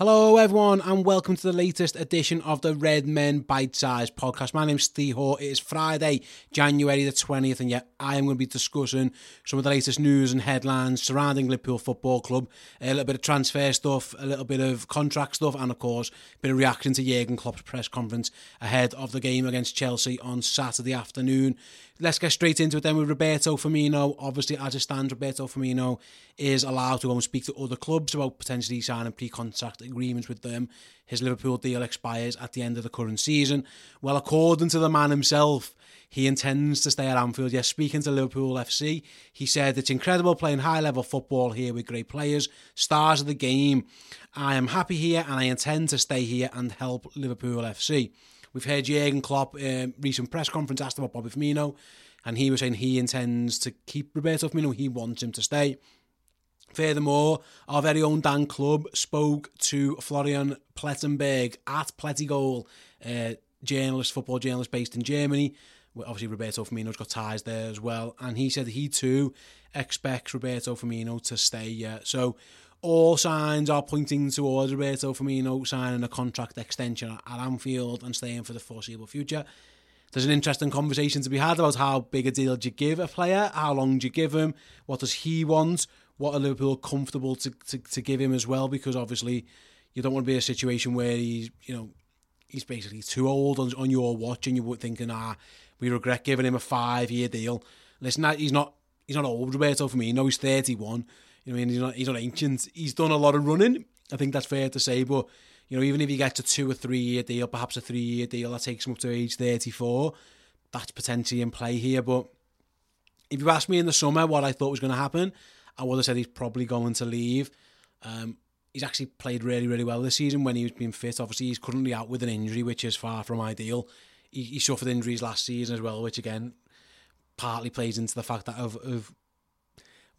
Hello, everyone, and welcome to the latest edition of the Red Men Bite Size podcast. My name's Ste Hoare. It is Friday, January the 20th, and yet I am going to be discussing some of the latest news and headlines surrounding Liverpool Football Club, a little bit of transfer stuff, a little bit of contract stuff, and of course, a bit of reaction to Jurgen Klopp's press conference ahead of the game against Chelsea on Saturday afternoon let's get straight into it then with Roberto Firmino. Obviously, as it stands, Roberto Firmino is allowed to go and speak to other clubs about potentially signing pre-contract agreements with them. His Liverpool deal expires at the end of the current season. Well, according to the man himself, he intends to stay at Anfield. Yes, speaking to Liverpool FC, he said, It's incredible playing high level football here with great players, stars of the game. I am happy here and I intend to stay here and help Liverpool FC. We've heard Jurgen Klopp um, recent press conference asked about Bobby Firmino, and he was saying he intends to keep Roberto Firmino. He wants him to stay. Furthermore, our very own Dan Club spoke to Florian Plettenberg at Plettigol, uh, journalist, football journalist based in Germany. Obviously, Roberto Firmino's got ties there as well, and he said he too expects Roberto Firmino to stay. Yeah, so all signs are pointing towards Roberto Firmino signing a contract extension at Anfield and staying for the foreseeable future. There's an interesting conversation to be had about how big a deal do you give a player, how long do you give him, what does he want, what are Liverpool comfortable to, to, to give him as well, because obviously you don't want to be in a situation where he's, you know, he's basically too old on, on your watch and you're thinking, ah, we regret giving him a five-year deal. Listen, he's not he's not old, Roberto, for me. No, he's 31 you know, I mean, he's not he's not ancient. He's done a lot of running. I think that's fair to say. But you know, even if he gets a two or three year deal, perhaps a three year deal that takes him up to age thirty four, that's potentially in play here. But if you asked me in the summer what I thought was going to happen, I would have said he's probably going to leave. Um, he's actually played really, really well this season when he was being fit. Obviously, he's currently out with an injury, which is far from ideal. He, he suffered injuries last season as well, which again partly plays into the fact that of, of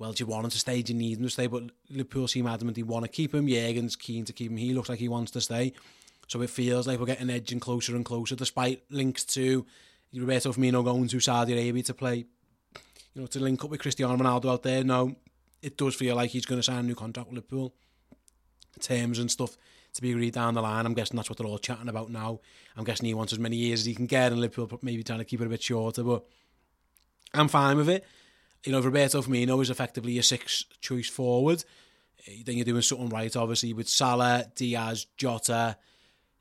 well, do you want him to stay? Do you need him to stay? But Liverpool seem adamant they want to keep him. Jurgen's keen to keep him. He looks like he wants to stay. So it feels like we're getting edging closer and closer, despite links to Roberto Firmino going to Saudi Arabia to play, you know, to link up with Cristiano Ronaldo out there. No, it does feel like he's going to sign a new contract with Liverpool. Terms and stuff to be agreed down the line. I'm guessing that's what they're all chatting about now. I'm guessing he wants as many years as he can get, and Liverpool maybe trying to keep it a bit shorter. But I'm fine with it you know, Roberto Firmino is effectively your sixth choice forward. Eh, then you're doing something right, obviously, with Salah, Diaz, Jota.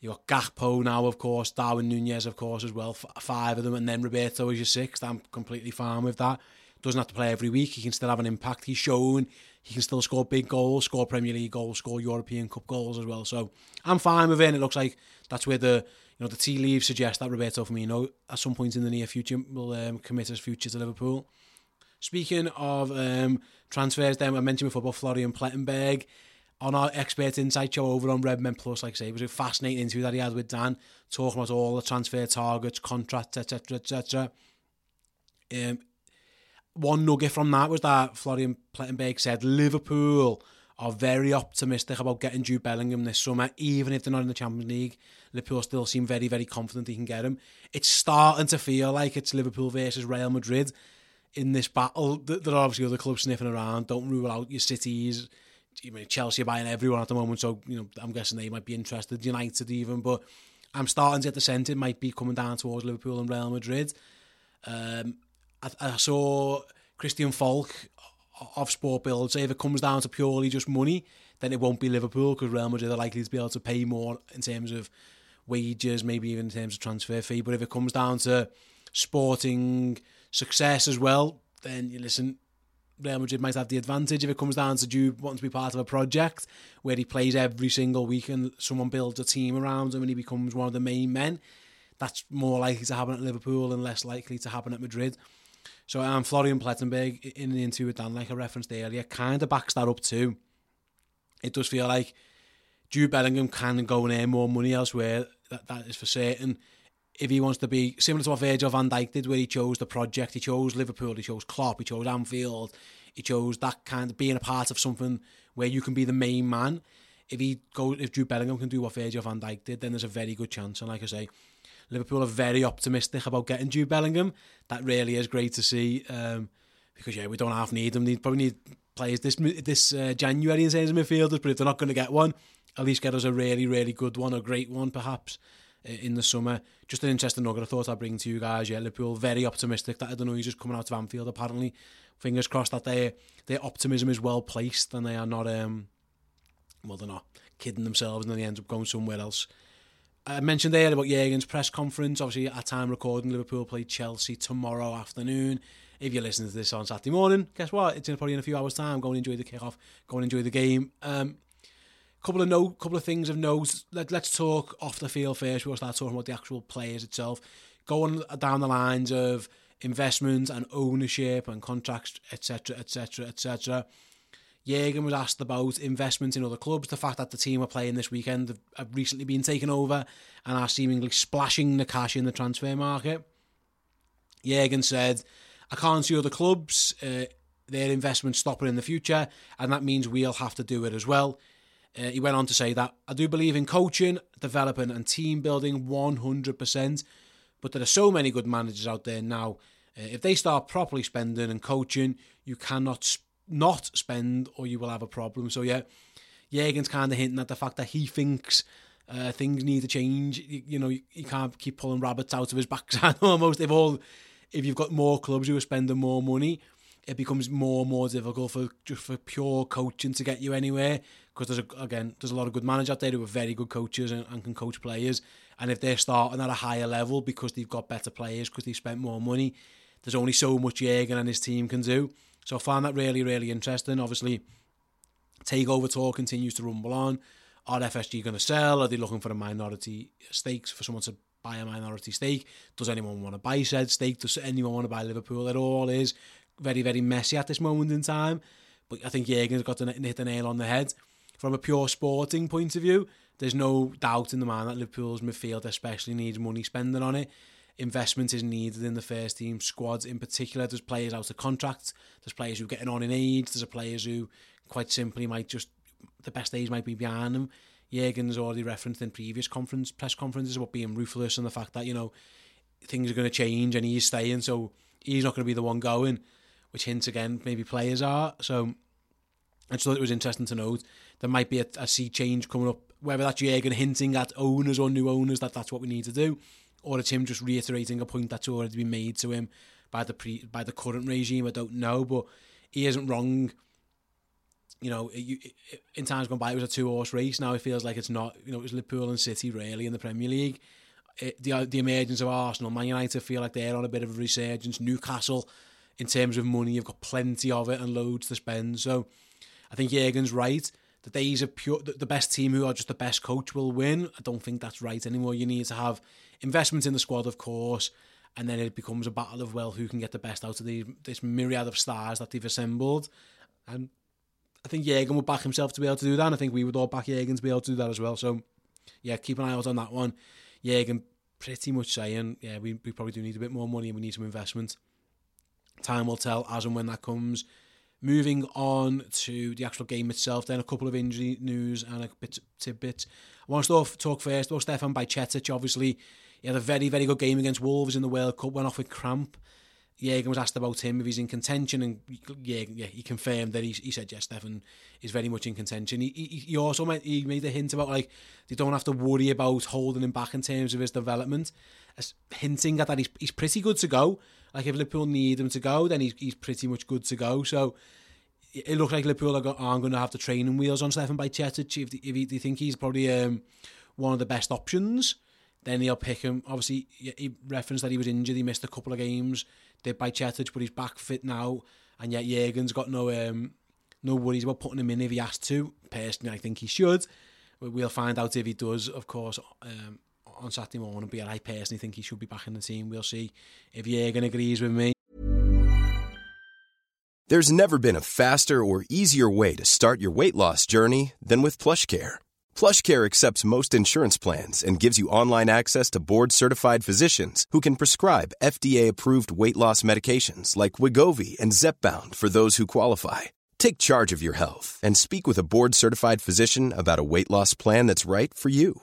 You've got Gakpo now, of course, Darwin Nunez, of course, as well. Five of them, and then Roberto is your sixth. I'm completely fine with that. Doesn't have to play every week. He can still have an impact. He's shown he can still score big goals, score Premier League goals, score European Cup goals as well. So I'm fine with it. It looks like that's where the you know the tea leaves suggest that Roberto Firmino at some point in the near future will um, commit his future to Liverpool. Speaking of um, transfers, then I mentioned before about Florian Plettenberg on our expert insight show over on Redmen Plus. Like I say, it was a fascinating interview that he had with Dan, talking about all the transfer targets, contracts, etc., etc. Um, one nugget from that was that Florian Plettenberg said Liverpool are very optimistic about getting Jude Bellingham this summer, even if they're not in the Champions League. Liverpool still seem very, very confident he can get him. It's starting to feel like it's Liverpool versus Real Madrid in this battle. There are obviously other clubs sniffing around. Don't rule out your cities. You mean Chelsea are buying everyone at the moment, so you know I'm guessing they might be interested. United even, but I'm starting to get the sense it might be coming down towards Liverpool and Real Madrid. Um, I, I saw Christian Falk of Sport Bild say if it comes down to purely just money, then it won't be Liverpool because Real Madrid are likely to be able to pay more in terms of wages, maybe even in terms of transfer fee. But if it comes down to sporting success as well, then you listen. Real Madrid might have the advantage if it comes down to Jude wanting to be part of a project where he plays every single week and someone builds a team around him and he becomes one of the main men. That's more likely to happen at Liverpool and less likely to happen at Madrid. So um, Florian Plettenberg in the interview with Dan, like I referenced earlier, kind of backs that up too. It does feel like Jude Bellingham can go and earn more money elsewhere. That that is for certain. If he wants to be similar to what Virgil van Dijk did, where he chose the project, he chose Liverpool, he chose Klopp, he chose Anfield, he chose that kind of being a part of something where you can be the main man. If he goes, if Jude Bellingham can do what Virgil van Dijk did, then there's a very good chance. And like I say, Liverpool are very optimistic about getting Jude Bellingham. That really is great to see. Um, because yeah, we don't half need them. They probably need players this this uh, January in terms of midfielders. But if they're not going to get one, at least get us a really really good one, a great one perhaps in the summer. Just an interesting nugget I thought I'd bring to you guys. Yeah, Liverpool very optimistic that I don't know he's just coming out of Anfield apparently. Fingers crossed that their their optimism is well placed and they are not um well they're not kidding themselves and then they end up going somewhere else. I mentioned earlier about Jurgen's press conference. Obviously, at time recording, Liverpool play Chelsea tomorrow afternoon. If you're listening to this on Saturday morning, guess what? It's in probably in a few hours' time. Go and enjoy the kickoff. Go and enjoy the game. Um, couple of note, couple of things of note. Let, let's talk off the field first. We'll start talking about the actual players itself. Going down the lines of investments and ownership and contracts, etc., etc., etc. Jurgen was asked about investment in other clubs, the fact that the team are playing this weekend have recently been taken over and are seemingly splashing the cash in the transfer market. Jurgen said, I can't see other clubs, uh, their investment stopping in the future, and that means we'll have to do it as well. Uh, he went on to say that I do believe in coaching, developing, and team building 100%, but there are so many good managers out there now. Uh, if they start properly spending and coaching, you cannot sp- not spend or you will have a problem. So, yeah, Jurgen's kind of hinting at the fact that he thinks uh, things need to change. You, you know, you, you, can't keep pulling rabbits out of his backside almost. They've all, if you've got more clubs who are spending more money, it becomes more and more difficult for just for pure coaching to get you anywhere because there's a, again there's a lot of good managers out there who are very good coaches and, and can coach players and if they're starting at a higher level because they've got better players because they've spent more money there's only so much Jurgen and his team can do. So I find that really really interesting. Obviously takeover talk continues to rumble on. Are FSG going to sell? Are they looking for a minority stakes for someone to buy a minority stake? Does anyone want to buy said stake? Does anyone want to buy Liverpool it all is very, very messy at this moment in time. But I think Jurgen's got to hit the nail on the head. From a pure sporting point of view, there's no doubt in the mind that Liverpool's midfield especially needs money spending on it. Investment is needed in the first team squads in particular. There's players out of contract. There's players who are getting on in age. There's a players who quite simply might just, the best days might be behind them. Jurgen's already referenced in previous conference press conferences about being ruthless and the fact that, you know, things are going to change and he's staying, so he's not going to be the one going which hints again maybe players are. So I just thought it was interesting to note there might be a, a sea change coming up, whether that's Jurgen hinting at owners or new owners that that's what we need to do, or it's him just reiterating a point that's already been made to him by the pre by the current regime. I don't know, but he isn't wrong. You know, it, in times gone by, it was a two horse race. Now it feels like it's not. You know, it was Liverpool and City really in the Premier League. It, the the emergence of Arsenal, Man United feel like they're on a bit of a resurgence. Newcastle in terms of money. You've got plenty of it and loads to spend. So I think Jurgen's right. The days of pure, the best team who are just the best coach will win. I don't think that's right anymore. You need to have investment in the squad, of course, and then it becomes a battle of well, who can get the best out of the, this myriad of stars that they've assembled. And I think Jurgen would back himself to be able to do that. And I think we would all back Jurgen to be able to do that as well. So yeah, keep an eye out on that one. Jurgen pretty much saying, yeah, we, we probably do need a bit more money and we need some investment. Time will tell as and when that comes. Moving on to the actual game itself, then a couple of injury news and a bit tidbit. I want to talk first about Stefan Bajcetic. Obviously, he had a very, very good game against Wolves in the World Cup, went off with cramp. Jurgen was asked about him if he's in contention, and Jurgen, yeah, he confirmed that he, he said yes, Stefan is very much in contention. He, he, he also made, he made a hint about like they don't have to worry about holding him back in terms of his development, As hinting at that he's, he's pretty good to go. Like if Liverpool need him to go, then he's he's pretty much good to go. So it looks like Liverpool are, going to have the training wheels on Stefan Bajcetic. If, if they think he's probably um, one of the best options, then he'll pick him. Obviously, he referenced that he was injured. He missed a couple of games. Did Bajcetic, but he's back fit now. And yet Jurgen's got no um, no worries about putting him in if he has to. Personally, I think he should. We'll find out if he does, of course, um, on Saturday morning. But I personally think he should be back in the team. We'll see if Jurgen agrees with me. There's never been a faster or easier way to start your weight loss journey than with PlushCare. PlushCare accepts most insurance plans and gives you online access to board-certified physicians who can prescribe FDA-approved weight loss medications like Wegovy and Zepbound for those who qualify. Take charge of your health and speak with a board-certified physician about a weight loss plan that's right for you.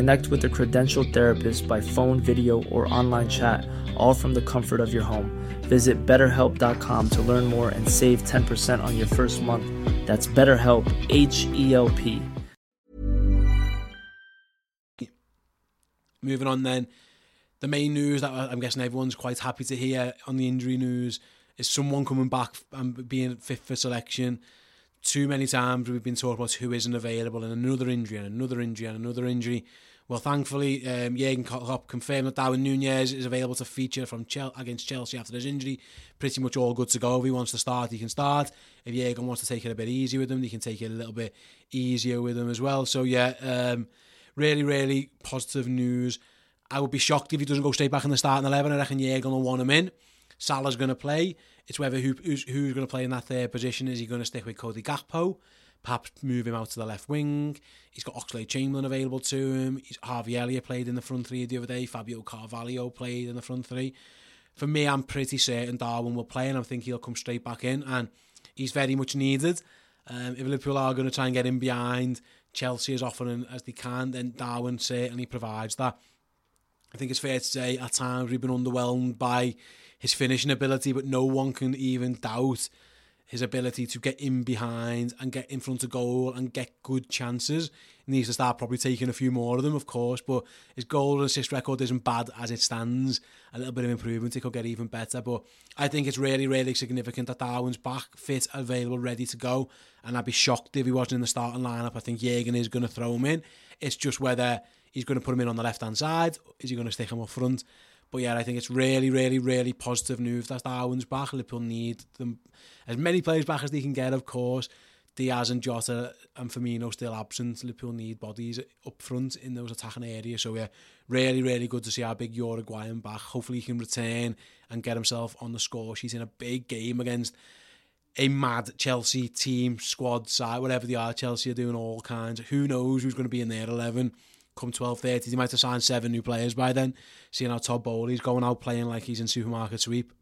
Connect with a credentialed therapist by phone, video, or online chat, all from the comfort of your home. Visit betterhelp.com to learn more and save 10% on your first month. That's BetterHelp, H E L P. Moving on then, the main news that I'm guessing everyone's quite happy to hear on the injury news is someone coming back and being fit for selection. Too many times we've been talking about who isn't available and another injury and another injury and another injury. Well, thankfully, um, Jurgen Klopp confirmed that Darwin Nunez is available to feature from against Chelsea after his injury. Pretty much all good to go. If he wants to start, he can start. If Jurgen wants to take it a bit easier with him, he can take it a little bit easier with him as well. So, yeah, um, really, really positive news. I would be shocked if he doesn't go straight back in the starting 11. I reckon Jurgen will want him in. Salah's going to play. It's whether who, who's, who's going to play in that third position. Is he going to stick with Cody Gakpo? Perhaps move him out to the left wing. He's got Oxlade Chamberlain available to him. He's, Harvey Elliott played in the front three the other day. Fabio Carvalho played in the front three. For me, I'm pretty certain Darwin will play, and I think he'll come straight back in. And he's very much needed. Um, if Liverpool are going to try and get him behind Chelsea as often as they can, then Darwin certainly provides that. I think it's fair to say at times we've been underwhelmed by his finishing ability, but no one can even doubt his ability to get in behind and get in front of goal and get good chances. He needs to start probably taking a few more of them, of course, but his goal and assist record isn't bad as it stands. A little bit of improvement, it could get even better, but I think it's really, really significant that Darwin's back, fit, available, ready to go, and I'd be shocked if he wasn't in the starting lineup. I think Jurgen is going to throw him in. It's just whether he's going to put him in on the left-hand side, is he going to stick him up front? But yeah, I think it's really, really, really positive news that Darwin's back. Liverpool need them as many players back as they can get, of course. Diaz and Jota and Firmino still absent. Liverpool need bodies up front in those attacking areas. So yeah, really, really good to see our big Uruguayan back. Hopefully he can return and get himself on the score sheet in a big game against a mad Chelsea team, squad side, whatever they are. Chelsea are doing all kinds. Who knows who's going to be in their 11 come 12.30. They might have signed seven new players by then. Seeing how Todd Boehly's going out playing like he's in supermarket sweep.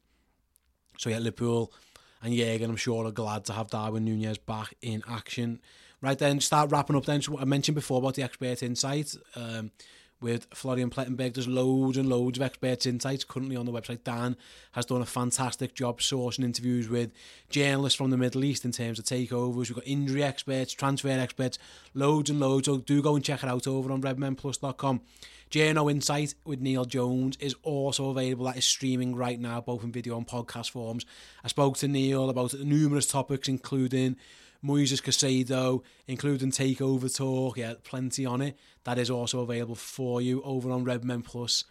So yeah, Liverpool and Jurgen, I'm sure, are glad to have Darwin Nunez back in action. Right then, start wrapping up then. So I mentioned before about the expert insight. Um, with Florian Plettenberg. There's loads and loads of experts insights currently on the website. Dan has done a fantastic job sourcing interviews with journalists from the Middle East in terms of takeovers. We've got injury experts, transfer experts, loads and loads. So do go and check it out over on redmenplus.com. JNO Insight with Neil Jones is also available. That is streaming right now, both in video and podcast forms. I spoke to Neil about numerous topics, including Moises Caicedo, including Takeover Talk, yeah, plenty on it. That is also available for you over on Redmen Plus.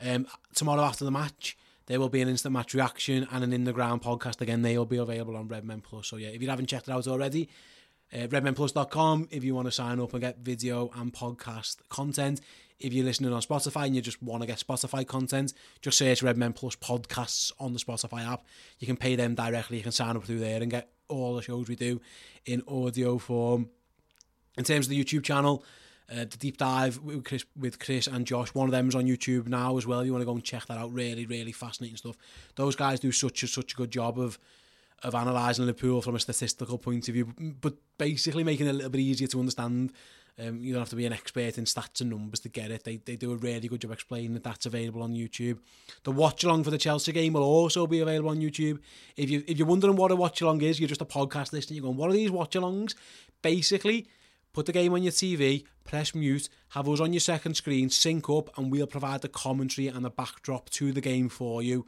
Um, tomorrow after the match, there will be an instant match reaction and an in the ground podcast. Again, they will be available on Redmen Plus. So yeah, if you haven't checked it out already, uh, redmenplus.com if you want to sign up and get video and podcast content. If you're listening on Spotify and you just want to get Spotify content, just search Redmen Plus podcasts on the Spotify app. You can pay them directly. You can sign up through there and get all the shows we do in audio form. In terms of the YouTube channel, uh, the deep dive with Chris, with Chris and Josh, one of them is on YouTube now as well. You want to go and check that out. Really, really fascinating stuff. Those guys do such a such a good job of of analysing Liverpool from a statistical point of view, but basically making it a little bit easier to understand. Um, you don't have to be an expert in stats and numbers to get it. They, they do a really good job explaining that that's available on YouTube. The watch along for the Chelsea game will also be available on YouTube. If, you, if you're wondering what a watch along is, you're just a podcast listener, you're going, what are these watch alongs? Basically, put the game on your TV, press mute, have us on your second screen, sync up, and we'll provide the commentary and the backdrop to the game for you.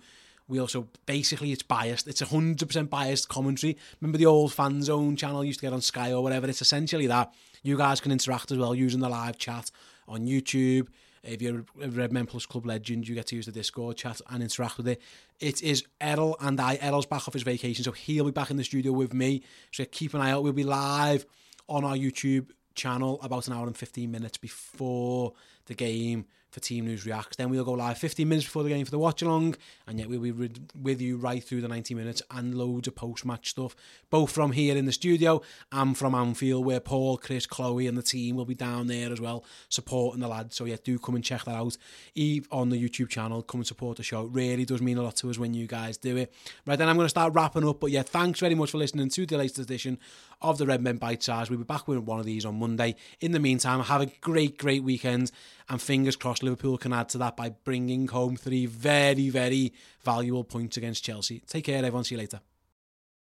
We also basically it's biased. It's a hundred percent biased commentary. Remember the old fan zone channel used to get on Sky or whatever. It's essentially that. You guys can interact as well using the live chat on YouTube. If you're a Redmen Plus Club legend, you get to use the Discord chat and interact with it. It is Errol and I. Errol's back off his vacation, so he'll be back in the studio with me. So keep an eye out. We'll be live on our YouTube channel about an hour and 15 minutes before the game for Team News Reacts. Then we'll go live 15 minutes before the game for the watch along, and yet we'll be with you right through the 90 minutes and loads of post match stuff, both from here in the studio and from Anfield, where Paul, Chris, Chloe, and the team will be down there as well, supporting the lads. So, yeah, do come and check that out. Eve on the YouTube channel, come and support the show. It really does mean a lot to us when you guys do it. Right then, I'm going to start wrapping up, but yeah, thanks very much for listening to the latest edition of the Red Men Bite Size. We'll be back with one of these on Monday. In the meantime, have a great, great weekend, and fingers crossed Liverpool can add to that by bringing home three very, very valuable points against Chelsea. Take care, everyone. See you later.